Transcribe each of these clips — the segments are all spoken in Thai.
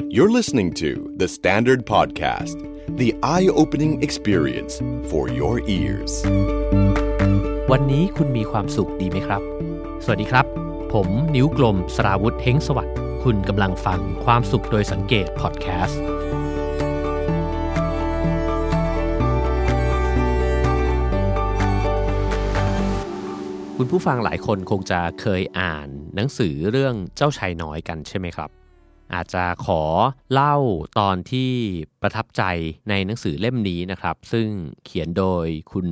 You're listening to The Standard Podcast, the eye opening experience for your ears. วันนี้คุณมีความสุขดีไหมครับ สวัสดีครับ ผมนิ้วกลมสราวุธเฮงสวัสดิ์ คุณกำลังฟังความสุขโดยสังเกตพอดแคสต์ คุณผู้ฟังหลายคนคงจะเคยอ่านหนังสือเรื่องเจ้าชายน้อยกันใช่ไหมครับ อาจจะขอเล่าตอนที่ประทับใจในหนังสือเล่มนี้นะครับ ซึ่งเขียนโดยคุณ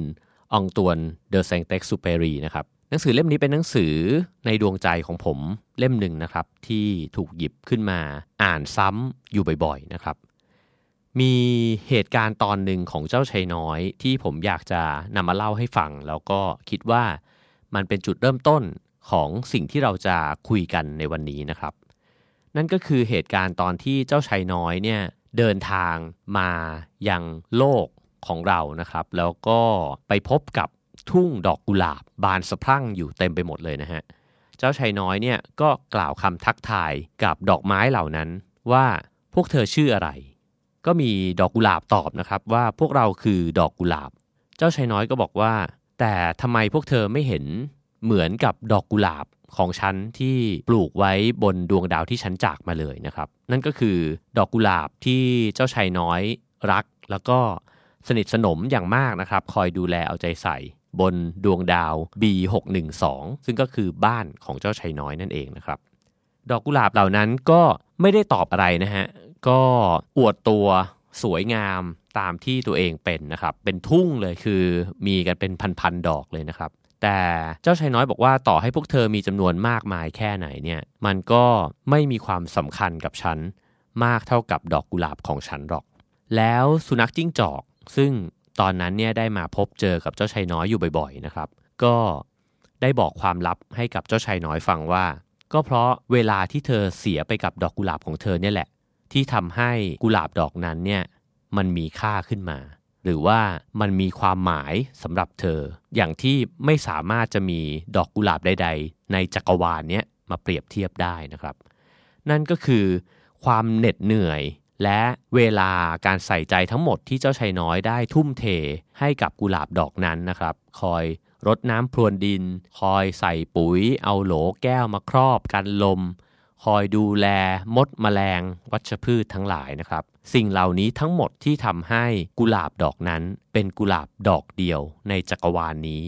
องตวนเดอ s เซงเต็กซูเปรีนะครับหนังสือเล่มนี้เป็นหนังสือในดวงใจของผมเล่มหนึ่งนะครับ ที่ถูกหยิบขึ้นมาอ่านซ้ำอยู่บ่อยๆนะครับ มีเหตุการณ์ตอนหนึ่งของเจ้าชายน้อยที่ผมอยากจะนำมาเล่าให้ฟัง แล้วก็คิดว่ามันเป็นจุดเริ่มต้นของสิ่งที่เราจะคุยกันในวันนี้นะครับ นั่นก็คือเหตุการณ์ตอนที่เจ้าชายน้อยเนี่ยเดินทางมายังโลกของเรานะครับ แล้วก็ไปพบกับทุ่งดอกกุหลาบบานสะพรั่งอยู่เต็มไปหมดเลยนะฮะเจ้าชายน้อยเนี่ยก็กล่าวคำทักทายกับดอกไม้เหล่านั้นว่าพวกเธอชื่ออะไร ก็มีดอกกุหลาบตอบนะครับว่าพวกเราคือดอกกุหลาบ เจ้าชายน้อยก็บอกว่า แต่ทำไมพวกเธอไม่เห็น เหมือนกับดอกกุหลาบของฉันที่ปลูกไว้บนดวงดาวที่ฉันจากมาเลยนะครับ นั่นก็คือดอกกุหลาบที่เจ้าชายน้อยรัก แล้วก็สนิทสนมอย่างมากนะครับ คอยดูแลเอาใจใส่บนดวงดาว B612 ซึ่งก็คือบ้านของเจ้าชายน้อยนั่นเองนะครับ ดอกกุหลาบเหล่านั้นก็ไม่ได้ตอบอะไรนะฮะ ก็อวดตัวสวยงามตามที่ตัวเองเป็นนะครับ เป็นทุ่งเลยคือมีกันเป็นพันๆดอกเลยนะครับ แต่เจ้าชายน้อยบอกว่าต่อให้พวกเธอมีจำนวนมากมายแค่ไหนเนี่ยมันก็ไม่มีความสำคัญกับฉันมากเท่ากับดอกกุหลาบของฉันหรอก แล้วสุนัขจิ้งจอก ซึ่งตอนนั้นเนี่ยได้มาพบเจอกับเจ้าชายน้อยอยู่บ่อยๆนะครับ ก็ได้บอกความลับให้กับเจ้าชายน้อยฟังว่า ก็เพราะเวลาที่เธอเสียไปกับดอกกุหลาบของเธอเนี่ยแหละ ที่ทำให้กุหลาบดอกนั้นเนี่ยมันมีค่าขึ้นมา หรือว่ามันมีความหมายสำหรับเธอ อย่างที่ไม่สามารถจะมีดอกกุหลาบใด ๆ ในจักรวาลเนี้ยมาเปรียบเทียบได้นะครับ นั่นก็คือความเหน็ดเหนื่อยและเวลาการใส่ใจทั้งหมดที่เจ้าชายน้อยได้ทุ่มเทให้กับกุหลาบดอกนั้นนะครับ คอยรดน้ำพรวนดิน คอยใส่ปุ๋ย เอาโหลแก้วมาครอบกันลม คอยดูแลมดแมลง วัชพืชทั้งหลายนะครับ สิ่งเหล่านี้ทั้งหมดที่ทำให้กุหลาบดอกนั้น เป็นกุหลาบดอกเดียวในจักรวาลนนี้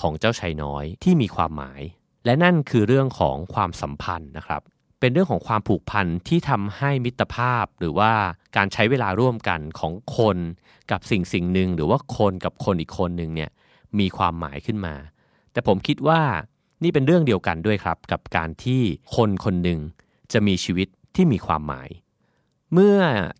ของเจ้าชายน้อยที่มีความหมาย และนั่นคือเรื่องของความสัมพันธ์นะครับ เป็นเรื่องของความผูกพันที่ทำให้มิตรภาพ หรือว่าการใช้เวลาร่วมกันของคนกับสิ่งสิ่งหนึ่งหรือว่าคนกับคนอีกคนหนึ่งเนี่ยมีความหมายขึ้นมา แต่ผมคิดว่า นี่เป็นเรื่องเดียวกันด้วยครับ กับการที่คนคนหนึ่งจะมีชีวิตที่มีความหมาย เมื่อ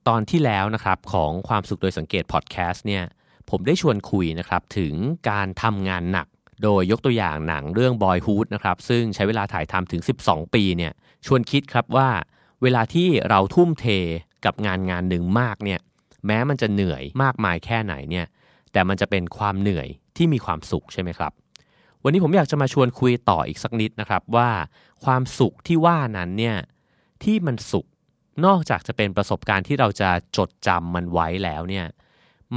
ตอนที่แล้วนะครับของความสุขโดยสังเกตพอดแคสต์เนี่ยผมได้ชวนคุยนะครับถึงการทำงานหนัก โดยยกตัวอย่างหนังเรื่อง Boyhood นะครับซึ่งใช้เวลาถ่ายทำถึง 12 ปีเนี่ยชวนคิดครับว่า เวลาที่เราทุ่มเทกับงานงานหนึ่งมากเนี่ยแม้มันจะเหนื่อยมากมายแค่ไหนเนี่ยแต่มันจะเป็นความเหนื่อยที่มีความสุขใช่ไหมครับ วันนี้ผมอยากจะมาชวนคุยต่ออีกสักนิดนะครับว่าความสุขที่ว่านั้นเนี่ยที่มันสุขนอกจากจะเป็นประสบการณ์ที่เราจะจดจำมันไว้แล้วเนี่ย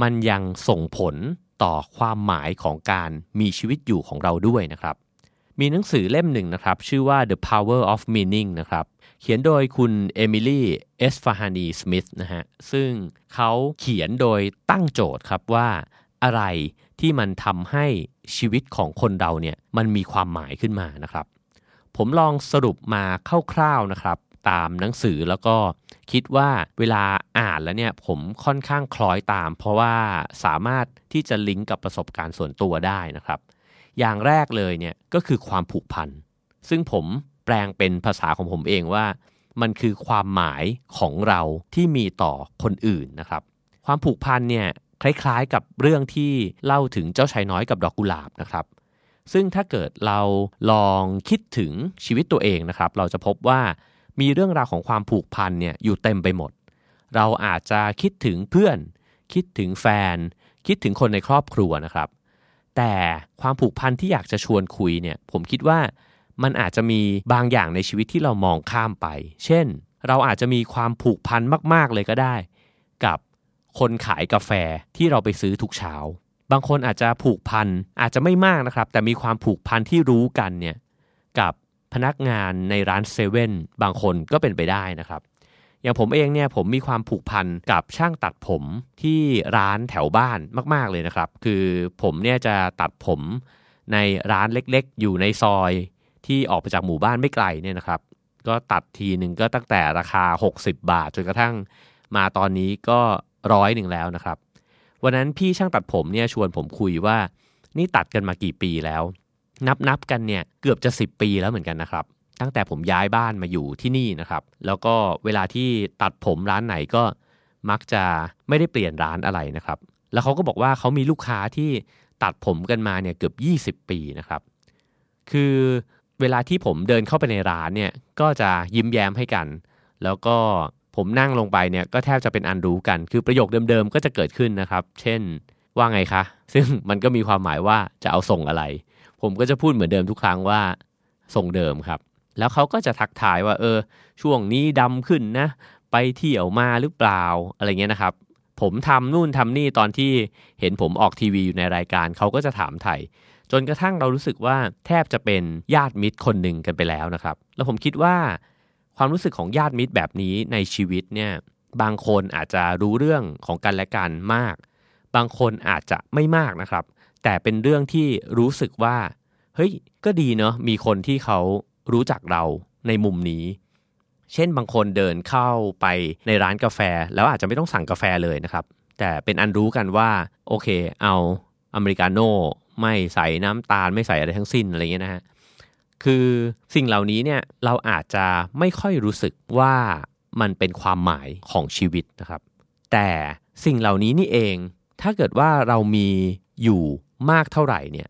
มันยังส่งผลต่อความหมายของการมีชีวิตอยู่ของเราด้วยนะครับ มีหนังสือเล่มหนึ่งนะครับ ชื่อว่า The Power of Meaning นะครับ เขียนโดยคุณ Emily Esfahani Smith นะฮะซึ่งเขาเขียนโดยตั้งโจทย์ครับว่า อะไรที่มันทำให้ชีวิตของคนเราเนี่ยมันมีความหมายขึ้นมานะครับ ผมลองสรุปมาคร่าวๆนะครับตามหนังสือแล้วก็คิดว่าเวลาอ่านแล้วเนี่ยผมค่อนข้างคล้อยตาม เพราะว่าสามารถที่จะลิงก์กับประสบการณ์ส่วนตัวได้นะครับ อย่างแรกเลยเนี่ยก็คือความผูกพัน ซึ่งผมแปลงเป็นภาษาของผมเองว่า มันคือความหมายของเราที่มีต่อคนอื่นนะครับ ความผูกพันเนี่ย คล้ายๆกับเรื่องที่เล่าถึงเจ้าชายน้อยกับดอกกุหลาบนะครับ ซึ่งถ้าเกิดเราลองคิดถึงชีวิตตัวเองนะครับ เราจะพบว่ามีเรื่องราวของความผูกพันเนี่ยอยู่เต็มไปหมด เราอาจจะคิดถึงเพื่อน คิดถึงแฟน คิดถึงคนในครอบครัวนะครับ แต่ความผูกพันที่อยากจะชวนคุยเนี่ยผมคิดว่ามันอาจจะมีบางอย่างในชีวิตที่เรามองข้ามไป เช่น เราอาจจะมีความผูกพันมาก ๆ เลยก็ได้ กับ คนขายกาแฟที่เราไปซื้อทุกเช้า บางคนอาจจะผูกพันอาจจะไม่มากนะครับ แต่มีความผูกพันที่รู้กันเนี่ยกับพนักงานในร้านเซเว่นบางคนก็เป็นไปได้นะครับ อย่างผมเองเนี่ยผมมีความผูกพันกับช่างตัดผมที่ร้านแถวบ้านมาก ๆเลยนะครับ คือผมเนี่ยจะตัดผมในร้านเล็กๆ อยู่ในซอยที่ออกไปจากหมู่บ้านไม่ไกลเนี่ยนะครับ ก็ตัดทีหนึ่งก็ตั้งแต่ราคา 60 บาทจนกระทั่งมาตอนนี้ก็ ร้อยหนึ่งแล้วนะครับ วันนั้นพี่ช่างตัดผมเนี่ยชวนผมคุยว่า นี่ตัดกันมากี่ปีแล้ว นับนับกันเนี่ยเกือบจะ 10 ปีแล้วเหมือนกันนะครับ ตั้งแต่ผมย้ายบ้านมาอยู่ที่นี่นะครับ แล้วก็เวลาที่ตัดผมร้านไหนก็มักจะไม่ได้เปลี่ยนร้านอะไรนะครับ แล้วเขาก็บอกว่าเขามีลูกค้าที่ตัดผมกันมาเนี่ยเกือบ 20 ปีนะครับ คือเวลาที่ผมเดินเข้าไปในร้านเนี่ยก็จะยิ้มแย้มให้กัน แล้วก็ ผมนั่งลงไปเนี่ยก็แทบจะเป็นอันรู้กัน คือประโยคเดิมๆก็จะเกิดขึ้นนะครับ เช่นว่าไงคะ ซึ่งมันก็มีความหมายว่าจะเอาส่งอะไร ผมก็จะพูดเหมือนเดิมทุกครั้งว่าส่งเดิมครับ แล้วเขาก็จะทักทายว่าเออ ช่วงนี้ดำขึ้นนะ ไปเที่ยวมาหรือเปล่าอะไรเงี้ยนะครับ ผมทำนู่นทำนี่ตอนที่เห็นผมออกทีวีอยู่ในรายการเขาก็จะถามไทยจนกระทั่งเรารู้สึกว่าแทบจะเป็นญาติมิตรคนหนึ่งกันไปแล้วนะครับ แล้วผมคิดว่า ความรู้สึกของญาติมิตรแบบนี้ในชีวิตเนี่ยบางคนอาจจะรู้เรื่องของกันและกันมาก บางคนอาจจะไม่มากนะครับ แต่เป็นเรื่องที่รู้สึกว่า เฮ้ย ก็ดีเนาะมีคนที่เขารู้จักเราในมุมนี้ เช่นบางคนเดินเข้าไปในร้านกาแฟ แล้วอาจจะไม่ต้องสั่งกาแฟเลยนะครับ แต่เป็นอันรู้กันว่า โอเค เอาอเมริกาโน่ไม่ใส่น้ำตาลไม่ใส่อะไรทั้งสิ้นอะไรเงี้ยนะฮะ คือสิ่งเหล่านี้เนี่ยเราอาจจะไม่ค่อยรู้สึกว่ามันเป็นความหมายของชีวิตนะครับ แต่สิ่งเหล่านี้นี่เอง ถ้าเกิดว่าเรามีอยู่มากเท่าไหร่เนี่ย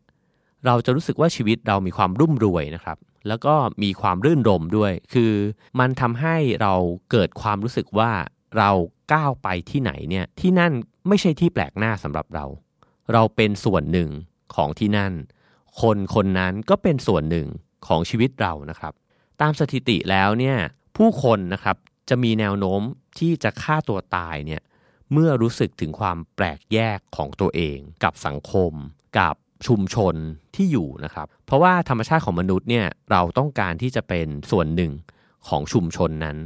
เราจะรู้สึกว่าชีวิตเรามีความรุ่มรวยนะครับ แล้วก็มีความรื่นรมด้วย คือมันทำให้เราเกิดความรู้สึกว่าเราก้าวไปที่ไหนเนี่ยที่นั่นไม่ใช่ที่แปลกหน้าสำหรับเรา เราเป็นส่วนหนึ่งของที่นั่น คนคนนั้นก็เป็นส่วนหนึ่ง ของชีวิตเรานะครับ ตามสถิติแล้วเนี่ยผู้คนนะครับจะมีแนวโน้มที่จะฆ่าตัวตายเนี่ยเมื่อรู้สึกถึงความแปลกแยกของตัวเอง กับสังคม กับชุมชนที่อยู่นะครับ เพราะว่าธรรมชาติของมนุษย์เนี่ยเราต้องการที่จะเป็นส่วนหนึ่งของชุมชนนั้น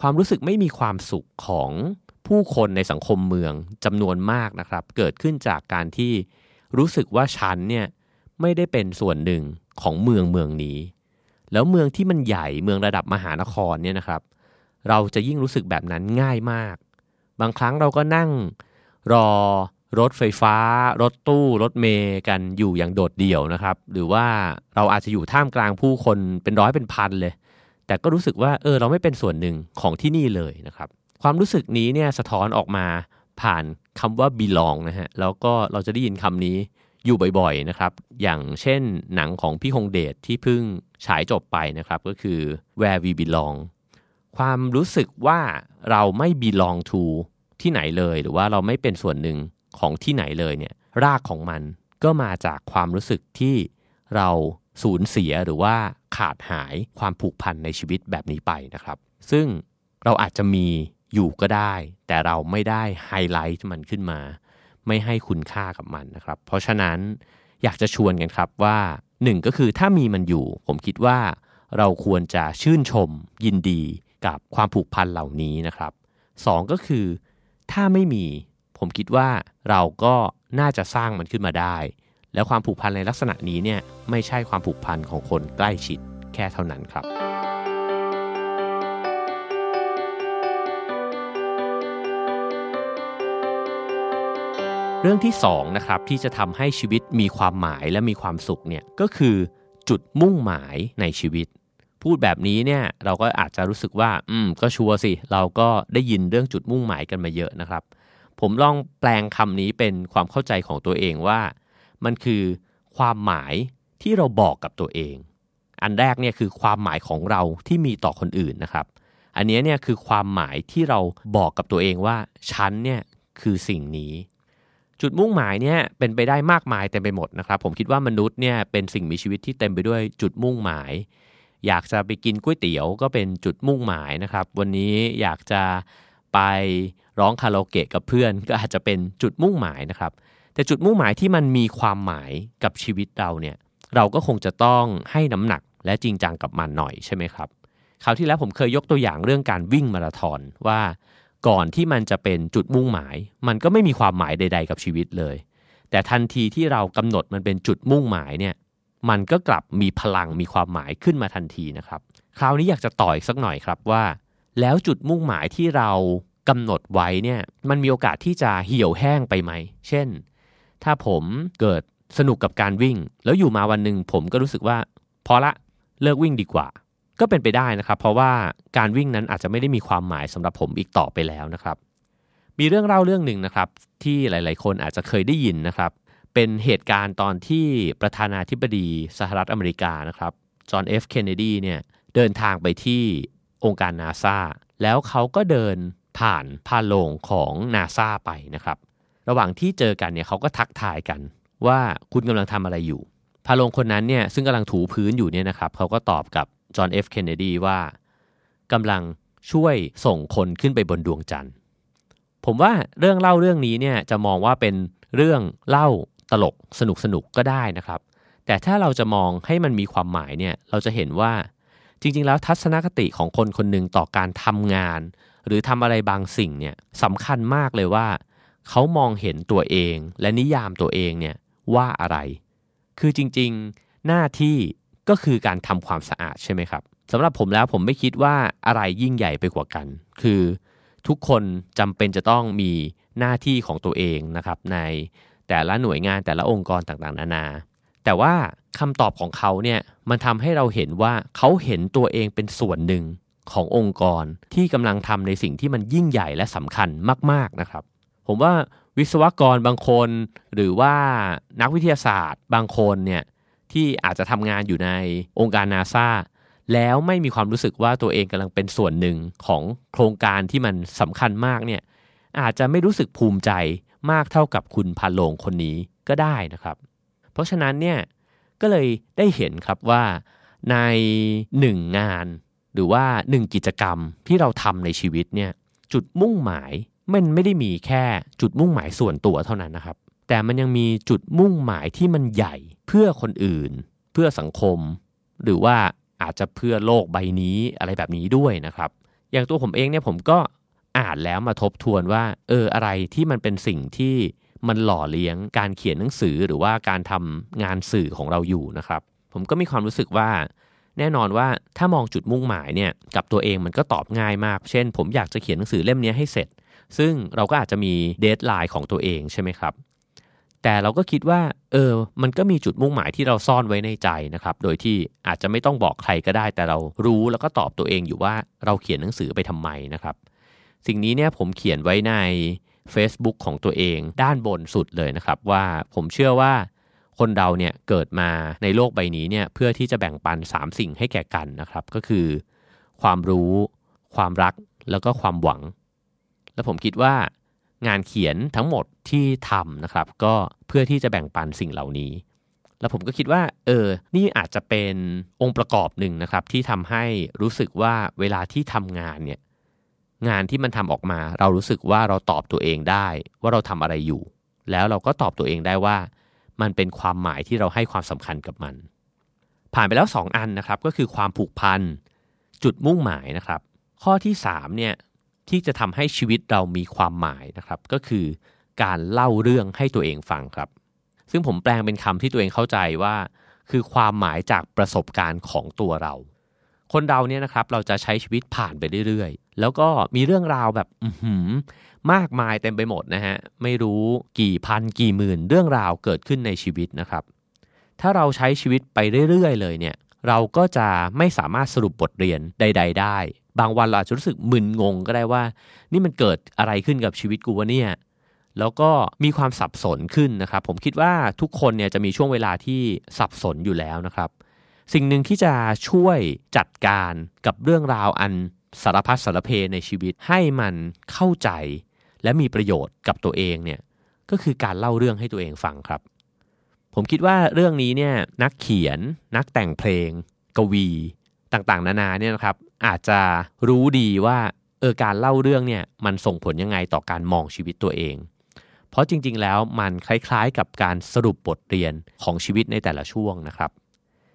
ความรู้สึกไม่มีความสุขของผู้คนในสังคมเมืองจำนวนมากนะครับ เกิดขึ้นจากการที่รู้สึกว่าฉันเนี่ยไม่ได้เป็นส่วนหนึ่ง ของเมืองเมืองนี้ แล้วเมืองที่มันใหญ่เมืองระดับมหานครเนี่ยนะครับ เราจะยิ่งรู้สึกแบบนั้นง่ายมาก บางครั้งเราก็นั่งรอรถไฟฟ้า รถตู้ รถเมย์กันอยู่อย่างโดดเดี่ยวนะครับ หรือว่าเราอาจจะอยู่ท่ามกลางผู้คนเป็นร้อยเป็นพันเลย แต่ก็รู้สึกว่าเออเราไม่เป็นส่วนหนึ่งของที่นี่เลยนะครับ ความรู้สึกนี้เนี่ยสะท้อนออกมาผ่านคำว่า belong นะฮะแล้วก็เราจะได้ยินคำนี้ อยู่บ่อยๆนะครับอย่างเช่นหนังของพี่คงเดชที่เพิ่งฉายจบไปนะครับก็คือ where we belong ความรู้สึกว่าเราไม่ belong to ที่ไหนเลย หรือว่าเราไม่เป็นส่วนหนึ่งของที่ไหนเลยเนี่ยรากของมันก็มาจากความรู้สึกที่เราสูญเสียหรือว่าขาดหายความผูกพันในชีวิตแบบนี้ไปนะครับ ซึ่งเราอาจจะมีอยู่ก็ได้ แต่เราไม่ได้ไฮไลท์มันขึ้นมา ไม่ให้คุณค่ากับมันนะครับ เพราะฉะนั้นอยากจะชวนกันครับว่าหนึ่งก็คือถ้ามีมันอยู่ ผมคิดว่าเราควรจะชื่นชมยินดีกับความผูกพันเหล่านี้นะครับสองก็คือถ้าไม่มีผมคิดว่าเราก็น่าจะสร้างมันขึ้นมาได้ แล้วความผูกพันในลักษณะนี้เนี่ยไม่ใช่ความผูกพันของคนใกล้ชิดแค่เท่านั้นครับ เรื่องที่2นะครับที่จะทำให้ชีวิตมีความหมายและมีความสุขเนี่ยก็คือจุดมุ่งหมายในชีวิต พูดแบบนี้เนี่ยเราก็อาจจะรู้สึกว่า อืม ก็ชัวร์สิ เราก็ได้ยินเรื่องจุดมุ่งหมายกันมาเยอะนะครับ ผมลองแปลงคำนี้เป็นความเข้าใจของตัวเองว่า มันคือความหมายที่เราบอกกับตัวเอง อันแรกเนี่ยคือความหมายของเราที่มีต่อคนอื่นนะครับ อันนี้เนี่ยคือความหมายที่เราบอกกับตัวเองว่า ฉันเนี่ยคือสิ่งนี้ จุดมุ่งหมายเนี่ยเป็นไปได้มากมายเต็มไปหมดนะครับ ผมคิดว่ามนุษย์เนี่ยเป็นสิ่งมีชีวิตที่เต็มไปด้วยจุดมุ่งหมาย อยากจะไปกินก๋วยเตี๋ยวก็เป็นจุดมุ่งหมายนะครับ วันนี้อยากจะไปร้องคาราโอเกะกับเพื่อนก็อาจจะเป็นจุดมุ่งหมายนะครับ แต่จุดมุ่งหมายที่มันมีความหมายกับชีวิตเราเนี่ยเราก็คงจะต้องให้น้ำหนักและจริงจังกับมันหน่อยใช่ไหมครับคราวที่แล้วผมเคยยกตัวอย่างเรื่องการวิ่งมาราธอนว่า ก่อนที่มันจะเป็นจุดมุ่งหมาย มันก็ไม่มีความหมายใด ๆ กับชีวิตเลย แต่ทันทีที่เรากำหนดมันเป็นจุดมุ่งหมายเนี่ยมันก็กลับมีพลังมีความหมายขึ้นมาทันทีนะครับ คราวนี้อยากจะต่ออีกสักหน่อยครับว่า แล้วจุดมุ่งหมายที่เรากำหนดไว้เนี่ยมันมีโอกาสที่จะเหี่ยวแห้งไปไหม เช่น ถ้าผมเกิดสนุกกับการวิ่ง แล้วอยู่มาวันหนึ่งผมก็รู้สึกว่า พอละเลิกวิ่งดีกว่า ก็เป็นไปได้นะครับ เพราะว่าการวิ่งนั้นอาจจะไม่ได้มีความหมายสำหรับผมอีกต่อไปแล้วนะครับ มีเรื่องเล่าเรื่องหนึ่งนะครับ ที่หลาย ๆ คนอาจจะเคยได้ยินนะครับ เป็นเหตุการณ์ตอนที่ประธานาธิบดีสหรัฐอเมริกานะครับจอห์นเอฟเคนเนดีเนี่ยเดินทางไปที่องค์การนาซาแล้วเขาก็เดินผ่านภารโรงของนาซาไปนะครับ ระหว่างที่เจอกันเนี่ยเขาก็ทักทายกันว่าคุณกำลังทำอะไรอยู่ ภารโรงคนนั้นเนี่ยซึ่งกำลังถูพื้นอยู่เนี่ยนะครับเขาก็ตอบกับจอห์นเอฟเคนเนดีว่ากำลังช่วยส่งคนขึ้นไปบนดวงจันทร์ ผมว่าเรื่องเล่าเรื่องนี้เนี่ยจะมองว่าเป็นเรื่องเล่าตลกสนุกสนุกก็ได้นะครับ แต่ถ้าเราจะมองให้มันมีความหมายเนี่ยเราจะเห็นว่าจริง ๆ แล้วทัศนคติของคนคนหนึ่งต่อการทำงาน หรือทำอะไรบางสิ่งเนี่ยสำคัญมากเลยว่า เขามองเห็นตัวเองและนิยามตัวเองเนี่ยว่าอะไร คือจริงๆ หน้าที่ก็คือการทำความสะอาดใช่ไหมครับสำหรับผมแล้วผมไม่คิดว่าอะไรยิ่งใหญ่ไปกว่ากัน คือทุกคนจำเป็นจะต้องมีหน้าที่ของตัวเองนะครับ ในแต่ละหน่วยงานแต่ละองค์กรต่างๆ นานา แต่ว่าคำตอบของเขาเนี่ยมันทำให้เราเห็นว่าเขาเห็นตัวเองเป็นส่วนหนึ่งขององค์กรที่กำลังทำในสิ่งที่มันยิ่งใหญ่และสำคัญมาก ๆนะครับ ผมว่า วิศวกรบางคน หรือว่านักวิทยาศาสตร์บางคนเนี่ยที่อาจจะทำงานอยู่ในองค์การนาซาแล้วไม่มีความรู้สึกว่าตัวเองกำลังเป็นส่วนหนึ่งของโครงการที่มันสำคัญมากเนี่ยอาจจะไม่รู้สึกภูมิใจมากเท่ากับคุณพันโลงคนนี้ก็ได้นะครับ เพราะฉะนั้นเนี่ยก็เลยได้เห็นครับว่าในหนึ่งงานหรือว่าหนึ่งกิจกรรมที่เราทำในชีวิตเนี่ยจุดมุ่งหมาย มันไม่ได้มีแค่จุดมุ่งหมายส่วนตัวเท่านั้นนะครับ แต่มันยังมีจุดมุ่งหมายที่มันใหญ่เพื่อคนอื่น เพื่อสังคม หรือว่าอาจจะเพื่อโลกใบนี้อะไรแบบนี้ด้วยนะครับ อย่างตัวผมเองเนี่ยผมก็อ่านแล้วมาทบทวนว่า เอออะไรที่มันเป็นสิ่งที่มันหล่อเลี้ยงการเขียนหนังสือหรือว่าการทำงานสื่อของเราอยู่นะครับ ผมก็มีความรู้สึกว่า แน่นอนว่าถ้ามองจุดมุ่งหมายเนี่ยกับตัวเองมันก็ตอบง่ายมาก เช่น ผมอยากจะเขียนหนังสือเล่มนี้ให้เสร็จ ซึ่งเราก็อาจจะมีเดทไลน์ของตัวเองใช่ไหมครับ แต่เราก็คิดว่า เออ มันก็มีจุดมุ่งหมายที่เราซ่อนไว้ในใจนะครับ โดยที่อาจจะไม่ต้องบอกใครก็ได้ แต่เรารู้แล้วก็ตอบตัวเองอยู่ว่าเราเขียนหนังสือไปทำไมนะครับ สิ่งนี้เนี่ยผมเขียนไว้ใน Facebook ของตัวเองด้านบนสุดเลยนะครับ ว่าผมเชื่อว่าคนเราเนี่ยเกิดมาในโลกใบนี้เนี่ยเพื่อที่จะแบ่งปัน 3 สิ่งให้แก่กันนะครับ ก็คือ ความรู้ ความรักแล้วก็ความหวัง และผมคิดว่างานเขียนทั้งหมดที่ทำนะครับ ก็เพื่อที่จะแบ่งปันสิ่งเหล่านี้ แล้วผมก็คิดว่า เออ นี่อาจจะเป็นองค์ประกอบหนึ่งนะครับ ที่ทำให้รู้สึกว่าเวลาที่ทำงานเนี่ย งานที่มันทำออกมา เรารู้สึกว่าเราตอบตัวเองได้ ว่าเราทำอะไรอยู่ แล้วเราก็ตอบตัวเองได้ว่า มันเป็นความหมายที่เราให้ความสำคัญกับมัน ผ่านไปแล้ว 2 อันนะครับ ก็คือความผูกพันจุดมุ่งหมายนะครับ ข้อที่3เนี่ย ที่จะทำให้ชีวิตเรามีความหมายนะครับ ก็คือการเล่าเรื่องให้ตัวเองฟังครับ ซึ่งผมแปลงเป็นคำที่ตัวเองเข้าใจว่า คือความหมายจากประสบการณ์ของตัวเรา คนเราเนี่ยนะครับเราจะใช้ชีวิตผ่านไปเรื่อยๆ แล้วก็มีเรื่องราวแบบมากมายเต็มไปหมดนะฮะไม่รู้กี่พันกี่หมื่นเรื่องราวเกิดขึ้นในชีวิตนะครับ ถ้าเราใช้ชีวิตไปเรื่อยๆ เลยเนี่ย เราก็จะไม่สามารถสรุปบทเรียนใด ๆ ได้ บางวันเราอาจจะรู้สึกมึนงงก็ได้ว่า นี่มันเกิดอะไรขึ้นกับชีวิตกูวะเนี่ยแล้วก็มีความสับสนขึ้นนะครับ ผมคิดว่าทุกคนเนี่ยจะมีช่วงเวลาที่สับสนอยู่แล้วนะครับ สิ่งหนึ่งที่จะช่วยจัดการกับเรื่องราวอันสารพัดสารเพในชีวิตให้มันเข้าใจ และมีประโยชน์กับตัวเองเนี่ยก็คือการเล่าเรื่องให้ตัวเองฟังครับ ผมคิดว่าเรื่องนี้เนี่ยนักเขียน นักแต่งเพลง กวีต่างๆ นานาเนี่ยนะครับ อาจจะรู้ดีว่าเออการเล่าเรื่องเนี่ยมันส่งผลยังไงต่อการมองชีวิตตัวเอง เพราะจริงๆแล้วมันคล้ายๆกับการสรุปบทเรียนของชีวิตในแต่ละช่วงนะครับ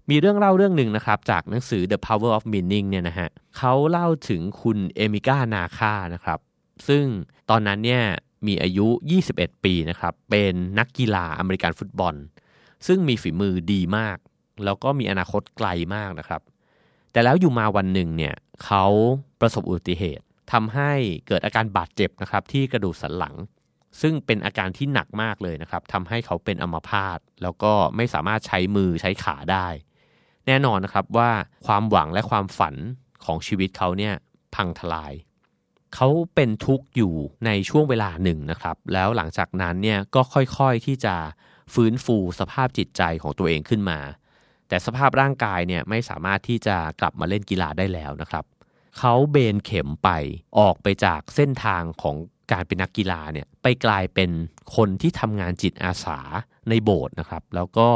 มีเรื่องเล่าเรื่องหนึ่งนะครับจากหนังสือ The Power of Meaning เนี่ยนะฮะเขาเล่าถึงคุณเอมิก้านาคานะครับ ซึ่งตอนนั้นเนี่ยมีอายุ 21 ปีนะครับ เป็นนักกีฬาอเมริกันฟุตบอล ซึ่งมีฝีมือดีมาก แล้วก็มีอนาคตไกลมากนะครับ แต่แล้วอยู่มาวันหนึ่งเนี่ยเขาประสบอุบัติเหตุทำให้เกิดอาการบาดเจ็บนะครับที่กระดูกสันหลัง ซึ่งเป็นอาการที่หนักมากเลยนะครับทำให้เขาเป็นอัมพาตแล้วก็ไม่สามารถใช้มือใช้ขาได้ แน่นอนนะครับว่าความหวังและความฝันของชีวิตเขาเนี่ยพังทลายเขาเป็นทุกข์อยู่ในช่วงเวลาหนึ่งนะครับ แล้วหลังจากนั้นเนี่ยก็ค่อยๆที่จะฟื้นฟูสภาพจิตใจของตัวเองขึ้นมา แต่สภาพร่างกายเนี่ยไม่สามารถที่จะกลับมาเล่นกีฬาได้แล้วนะครับ เขาเบนเข็มไปออกไปจากเส้นทางของการเป็นนักกีฬาเนี่ยไปกลายเป็นคนที่ทำงานจิตอาสาในโบสถ์นะครับ แล้วก็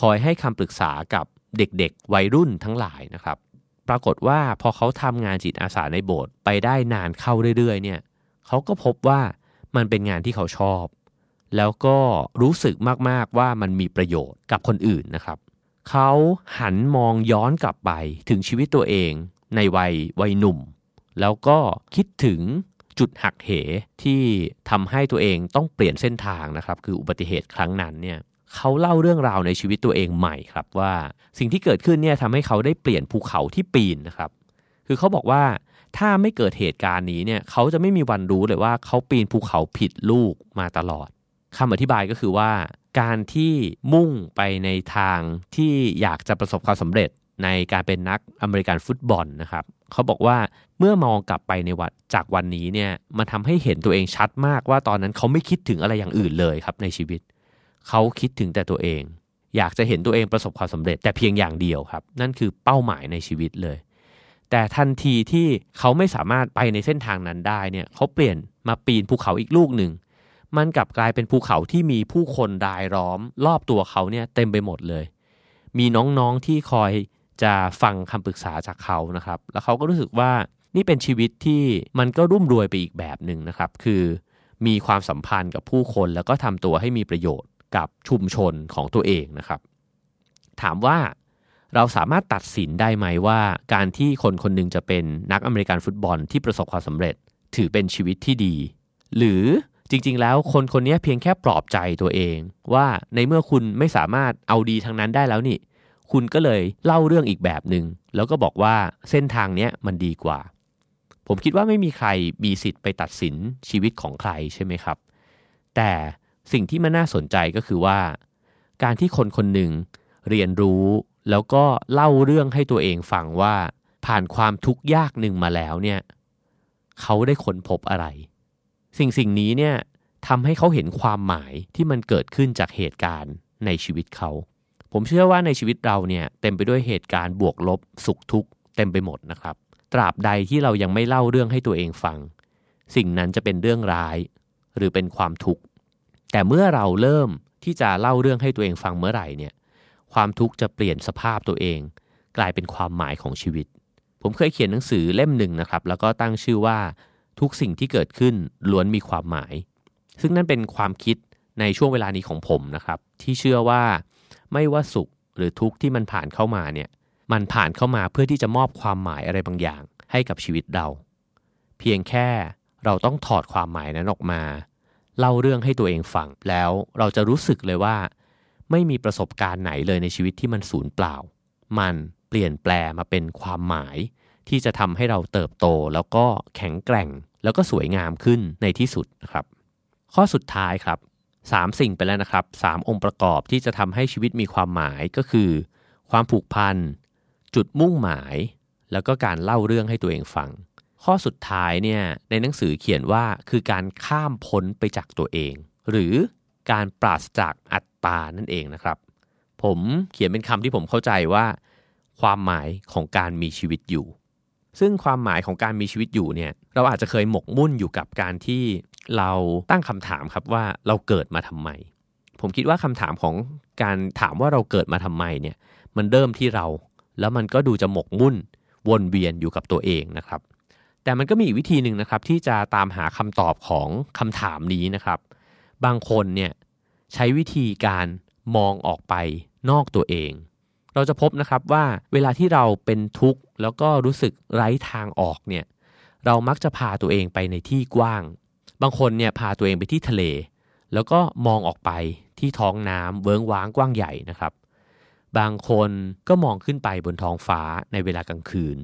คอยให้คำปรึกษากับเด็กๆ วัยรุ่นทั้งหลายนะครับ ปรากฏว่าพอเขาทำงานจิตอาสาในโบสถ์ไปได้นานเข้าเรื่อยๆเนี่ยเขาก็พบว่ามันเป็นงานที่เขาชอบ แล้วก็รู้สึกมากๆว่ามันมีประโยชน์กับคนอื่นนะครับ เขาหันมองย้อนกลับไปถึงชีวิตตัวเองในวัยวัยหนุ่ม แล้วก็คิดถึงจุดหักเหที่ทำให้ตัวเองต้องเปลี่ยนเส้นทางนะครับ คืออุบัติเหตุครั้งนั้นเนี่ยเขาเล่าเรื่องราวในชีวิตตัวเองใหม่ครับว่า สิ่งที่เกิดขึ้นเนี่ยทำให้เขาได้เปลี่ยนภูเขาที่ปีนนะครับ คือเขาบอกว่าถ้าไม่เกิดเหตุการณ์นี้เนี่ยเขาจะไม่มีวันรู้เลยว่าเขาปีนภูเขาผิดลูกมาตลอดคำอธิบายก็คือว่า การที่มุ่งไปในทางที่อยากจะประสบความสำเร็จในการเป็นนักอเมริกันฟุตบอลนะครับเขาบอกว่าเมื่อมองกลับไปในวัดจากวันนี้เนี่ยมันทำให้เห็นตัวเองชัดมากว่าตอนนั้นเขาไม่คิดถึงอะไรอย่างอื่นเลยครับในชีวิต เขาคิดถึงแต่ตัวเอง อยากจะเห็นตัวเองประสบความสำเร็จ แต่เพียงอย่างเดียวครับ นั่นคือเป้าหมายในชีวิตเลย แต่ทันทีที่เขาไม่สามารถไปในเส้นทางนั้นได้เนี่ยเขาเปลี่ยนมาปีนภูเขาอีกลูกหนึ่ง มันกลับกลายเป็นภูเขาที่มีผู้คนรายล้อม รอบตัวเขาเนี่ยเต็มไปหมดเลย มีน้องๆที่คอยจะฟังคำปรึกษาจากเขานะครับ แล้วเขาก็รู้สึกว่านี่เป็นชีวิตที่มันก็รุ่มรวยไปอีกแบบหนึ่งนะครับ คือมีความสัมพันธ์กับผู้คนแล้วก็ทำตัวให้มีประโยชน์กับชุมชนของตัวเองนะครับ ถามว่าเราสามารถตัดสินได้ไหมว่า การที่คนคนหนึ่งจะเป็นนักอเมริกันฟุตบอลที่ประสบความสำเร็จ ถือเป็นชีวิตที่ดี หรือ จริง ๆ แล้วคนคนนี้เพียงแค่ปลอบใจตัวเอง ว่าในเมื่อคุณไม่สามารถเอาดีทางนั้นได้แล้วนี่ คุณก็เลยเล่าเรื่องอีกแบบหนึง่งแล้วก็บอกว่าเส้นทางเนี้ยมันดีกว่า ผมคิดว่าไม่มีใครมีสิทธิ์ไปตัดสินชีวิตของใครใช่ไหมครับ แต่สิ่งที่มันน่าสนใจก็คือว่า การที่คนคนหนึ่งเรียนรู้แล้วก็เล่าเรื่องให้ตัวเองฟังว่าผ่านความทุกข์ยากหนึ่งมาแล้วเนี่ย เขาได้ค้นพบอะไร สิ่งสิ่งนี้เนี่ยทำให้เขาเห็นความหมายที่มันเกิดขึ้นจากเหตุการณ์ในชีวิตเขา ผมเชื่อว่าในชีวิตเราเนี่ยเต็มไปด้วยเหตุการณ์บวกลบสุขทุกข์เต็มไปหมดนะครับ ตราบใดที่เรายังไม่เล่าเรื่องให้ตัวเองฟัง สิ่งนั้นจะเป็นเรื่องร้าย หรือเป็นความทุกข์ แต่เมื่อเราเริ่มที่จะเล่าเรื่องให้ตัวเองฟังเมื่อไหร่เนี่ย ความทุกข์จะเปลี่ยนสภาพตัวเอง กลายเป็นความหมายของชีวิต ผมเคยเขียนหนังสือเล่มหนึ่งนะครับ แล้วก็ตั้งชื่อว่า ทุกสิ่งที่เกิดขึ้นล้วนมีความหมาย ซึ่งนั่นเป็นความคิดในช่วงเวลานี้ของผมนะครับ ที่เชื่อว่าไม่ว่าสุขหรือทุกข์ที่มันผ่านเข้ามาเนี่ยมันผ่านเข้ามาเพื่อที่จะมอบความหมายอะไรบางอย่างให้กับชีวิตเรา เพียงแค่เราต้องถอดความหมายนั้นออกมา เล่าเรื่องให้ตัวเองฟังแล้วเราจะรู้สึกเลยว่า ไม่มีประสบการณ์ไหนเลยในชีวิตที่มันสูญเปล่า มันเปลี่ยนแปลมาเป็นความหมายที่จะทำให้เราเติบโตแล้วก็แข็งแกร่ง แล้วก็สวยงามขึ้นในที่สุดนะครับ ข้อสุดท้ายครับ3สิ่งไปแล้วนะครับ3องค์ประกอบที่จะทำให้ชีวิตมีความหมายก็คือ ความผูกพัน จุดมุ่งหมาย แล้วก็การเล่าเรื่องให้ตัวเองฟัง ข้อสุดท้ายเนี่ยในหนังสือเขียนว่าคือการข้ามพ้นไปจากตัวเอง หรือการปราศจากอัตตานั่นเองนะครับ ผมเขียนเป็นคำที่ผมเข้าใจว่า ความหมายของการมีชีวิตอยู่ ซึ่งความหมายของการมีชีวิตอยู่เนี่ย เราอาจจะเคยหมกมุ่นอยู่กับการที่เราตั้งคำถามครับว่าเราเกิดมาทำไม ผมคิดว่าคำถามของการถามว่าเราเกิดมาทำไมเนี่ยมันเริ่มที่เรา แล้วมันก็ดูจะหมกมุ่นวนเวียนอยู่กับตัวเองนะครับ แต่มันก็มีอีกวิธีหนึ่งนะครับ ที่จะตามหาคำตอบของคำถามนี้นะครับ บางคนเนี่ยใช้วิธีการมองออกไปนอกตัวเอง เราจะพบนะครับว่าเวลาที่เราเป็นทุกข์แล้วก็รู้สึกไร้ทางออกเนี่ย เรามักจะพาตัวเองไปในที่กว้าง บางคนเนี่ยพาตัวเองไปที่ทะเล แล้วก็มองออกไปที่ท้องน้ำเวิ้งว้างกว้างใหญ่นะครับ บางคนก็มองขึ้นไปบนท้องฟ้าในเวลากลางคืน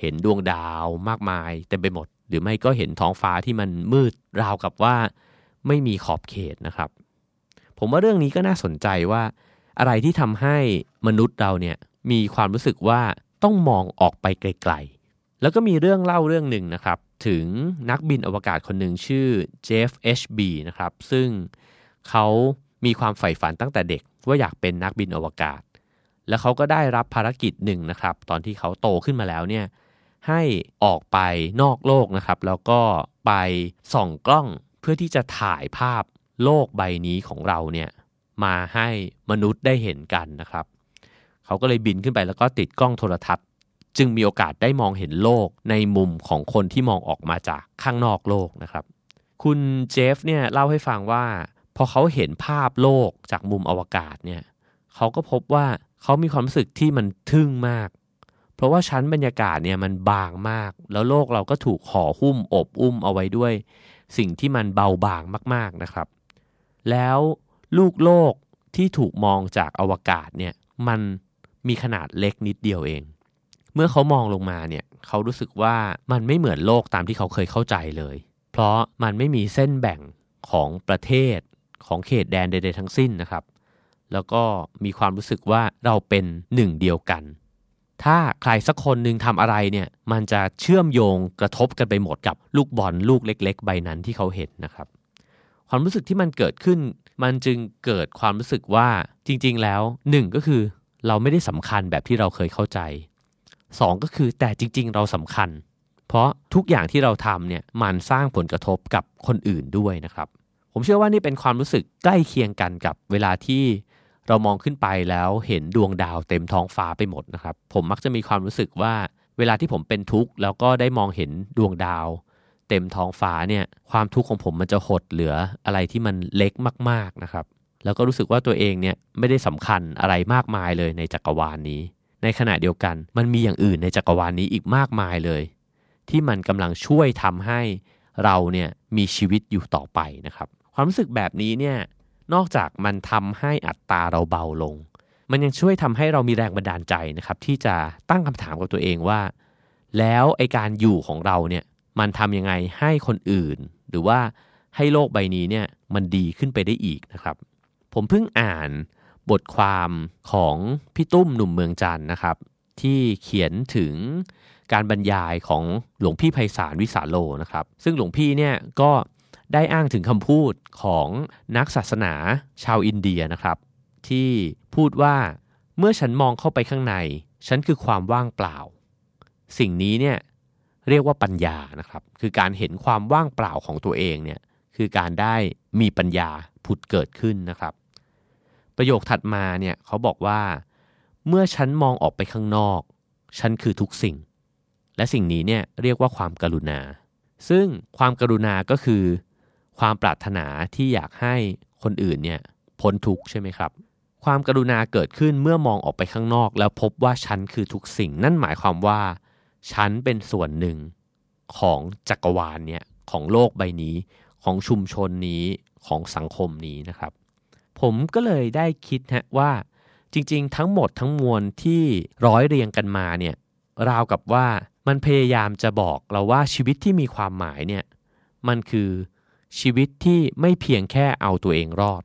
เห็นดวงดาวมากมายเต็มไปหมด หรือไม่ก็เห็นท้องฟ้าที่มันมืดราวกับว่าไม่มีขอบเขตนะครับ ผมว่าเรื่องนี้ก็น่าสนใจว่า อะไรที่ทำให้มนุษย์เราเนี่ยมีความรู้สึกว่าต้องมองออกไปไกลๆ แล้วก็มีเรื่องเล่าเรื่องหนึ่งนะครับ ถึงนักบินอวกาศคนหนึ่งชื่อเจฟเอชบีนะครับ ซึ่งเขามีความใฝ่ฝันตั้งแต่เด็กว่าอยากเป็นนักบินอวกาศ แล้วเขาก็ได้รับภารกิจหนึ่งนะครับ ตอนที่เขาโตขึ้นมาแล้วเนี่ยให้ออกไปนอกโลกนะครับ แล้วก็ไปส่องกล้องเพื่อที่จะถ่ายภาพโลกใบนี้ของเราเนี่ยมาให้มนุษย์ได้เห็นกันนะครับ เขาก็เลยบินขึ้นไปแล้วก็ติดกล้องโทรทัศน์ จึงมีโอกาสได้มองเห็นโลกในมุมของคนที่มองออกมาจากข้างนอกโลกนะครับ คุณเจฟเนี่ยเล่าให้ฟังว่า พอเขาเห็นภาพโลกจากมุมอวกาศเนี่ยเขาก็พบว่าเขามีความรู้สึกที่มันทึ่งมาก เพราะว่าชั้นบรรยากาศเนี่ยมันบางมาก แล้วโลกเราก็ถูกห่อหุ้มอบอุ้มเอาไว้ด้วย สิ่งที่มันเบาบางมากๆนะครับ แล้วลูกโลกที่ถูกมองจากอวกาศเนี่ยมันมีขนาดเล็กนิดเดียวเอง เมื่อเขามองลงมาเนี่ยเขารู้สึกว่ามันไม่เหมือนโลกตามที่เขาเคยเข้าใจเลย เพราะมันไม่มีเส้นแบ่งของประเทศของเขตแดนใดๆทั้งสิ้นนะครับ แล้วก็มีความรู้สึกว่าเราเป็นหนึ่งเดียวกัน ถ้าใครสักคนหนึ่งทำอะไรเนี่ยมันจะเชื่อมโยงกระทบกันไปหมดกับลูกบอลลูกเล็ก ๆ ใบนั้นที่เขาเห็นนะครับ ความรู้สึกที่มันเกิดขึ้น มันจึงเกิดความรู้สึกว่าจริง ๆ แล้วหนึ่งก็คือเราไม่ได้สำคัญแบบที่เราเคยเข้าใจ สองก็คือแต่จริง ๆ เราสำคัญ เพราะทุกอย่างที่เราทำเนี่ยมันสร้างผลกระทบกับคนอื่นด้วยนะครับ ผมเชื่อว่านี่เป็นความรู้สึกใกล้เคียงกันกับเวลาที่เรามองขึ้นไปแล้วเห็นดวงดาวเต็มท้องฟ้าไปหมดนะครับ ผมมักจะมีความรู้สึกว่าเวลาที่ผมเป็นทุกข์แล้วก็ได้มองเห็นดวงดาว เต็มท้องฟ้าเนี่ยความทุกข์ของผมมันจะหดเหลืออะไรที่มันเล็กมาก ๆนะครับ แล้วก็รู้สึกว่าตัวเองเนี่ยไม่ได้สำคัญอะไรมากมายเลยในจักรวาลนี้ ในขณะเดียวกัน มันมีอย่างอื่นในจักรวาลนี้อีกมากมายเลย ที่มันกำลังช่วยทำให้เราเนี่ยมีชีวิตอยู่ต่อไปนะครับ ความรู้สึกแบบนี้เนี่ยนอกจากมันทำให้อัตราเราเบาลง มันยังช่วยทำให้เรามีแรงบันดาลใจนะครับ ที่จะตั้งคำถามกับตัวเองว่า แล้วไอการอยู่ของเราเนี่ยมันทำยังไงให้คนอื่น หรือว่าให้โลกใบนี้เนี่ยมันดีขึ้นไปได้อีกนะครับ ผมเพิ่งอ่าน บทความของพี่ตุ้มหนุ่มเมืองจันทร์นะครับ ที่เขียนถึงการบรรยายของหลวงพี่ไพศาลวิสาโลนะครับ ซึ่งหลวงพี่เนี่ยก็ได้อ้างถึงคำพูดของนักศาสนาชาวอินเดียนะครับ ที่พูดว่าเมื่อฉันมองเข้าไปข้างใน ฉันคือความว่างเปล่า สิ่งนี้เนี่ยเรียกว่าปัญญานะครับ คือการเห็นความว่างเปล่าของตัวเองเนี่ยคือการได้มีปัญญาผุดเกิดขึ้นนะครับ ประโยคถัดมาเนี่ยเขาบอกว่า เมื่อฉันมองออกไปข้างนอก ฉันคือทุกสิ่ง และสิ่งนี้เนี่ยเรียกว่าความกรุณา ซึ่งความกรุณาก็คือ ความปรารถนาที่อยากให้คนอื่นเนี่ยพ้นทุกข์ใช่ไหมครับ ความกรุณาเกิดขึ้นเมื่อมองออกไปข้างนอก แล้วพบว่าฉันคือทุกสิ่ง นั่นหมายความว่า ฉันเป็นส่วนหนึ่งของจักรวาลเนี่ยของโลกใบนี้ ของชุมชนนี้ของสังคมนี้นะครับ ผมก็เลยได้คิดฮะว่าจริง ๆ ทั้งหมดทั้งมวลที่ร้อยเรียงกันมาเนี่ยราวกับว่ามันพยายามจะบอกเราว่าชีวิตที่มีความหมายเนี่ยมันคือชีวิตที่ไม่เพียงแค่เอาตัวเองรอด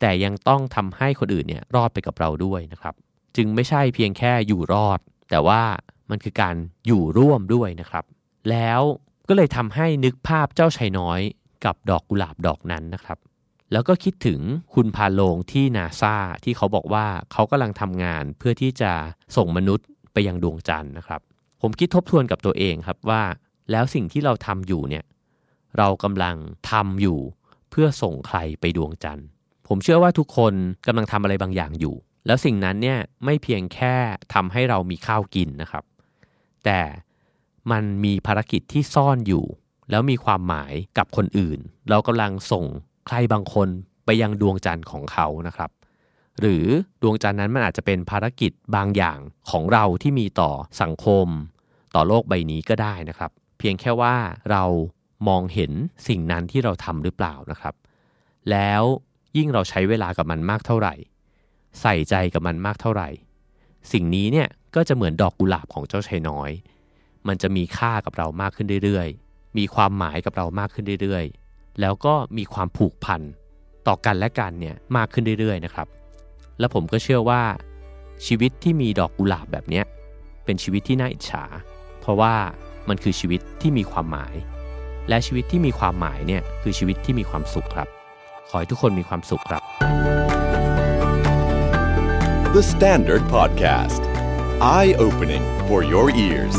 แต่ยังต้องทำให้คนอื่นเนี่ยรอดไปกับเราด้วยนะครับ จึงไม่ใช่เพียงแค่อยู่รอด แต่ว่ามันคือการอยู่ร่วมด้วยนะครับ แล้วก็เลยทำให้นึกภาพเจ้าชายน้อยกับดอกกุหลาบดอกนั้นนะครับ แล้วก็คิดถึงคุณพาโลงที่นาซาที่เขาบอกว่าเขากำลังทำงานเพื่อที่จะส่งมนุษย์ไปยังดวงจันทร์นะครับ ผมคิดทบทวนกับตัวเองครับว่า แล้วสิ่งที่เราทำอยู่เนี่ยเรากำลังทำอยู่เพื่อส่งใครไปดวงจันทร์ ผมเชื่อว่าทุกคนกำลังทำอะไรบางอย่างอยู่ แล้วสิ่งนั้นเนี่ยไม่เพียงแค่ทำให้เรามีข้าวกินนะครับ แต่มันมีภารกิจที่ซ่อนอยู่ แล้วมีความหมายกับคนอื่น เรากำลังส่ง ใครบางคนไปยังดวงจันทร์ของเขานะครับ หรือดวงจันทร์นั้นมันอาจจะเป็นภารกิจบางอย่างของเราที่มีต่อสังคม ต่อโลกใบนี้ก็ได้นะครับ เพียงแค่ว่าเรามองเห็นสิ่งนั้นที่เราทำหรือเปล่านะครับ แล้วยิ่งเราใช้เวลากับมันมากเท่าไหร่ ใส่ใจกับมันมากเท่าไหร่ สิ่งนี้เนี่ยก็จะเหมือนดอกกุหลาบของเจ้าชายน้อย มันจะมีค่ากับเรามากขึ้นเรื่อยๆ มีความหมายกับเรามากขึ้นเรื่อยๆ แล้วก็มีความผูกพันต่อกันและกันเนี่ยมากขึ้นเรื่อยๆนะครับ และผมก็เชื่อว่า ชีวิตที่มีดอกกุหลาบแบบเนี้ยเป็นชีวิตที่น่าอิจฉา เพราะว่ามันคือชีวิตที่มีความหมาย และชีวิตที่มีความหมายเนี่ยคือชีวิตที่มีความสุขครับ ขอให้ทุกคนมีความสุขครับ The Standard Podcast. Eye opening for your ears.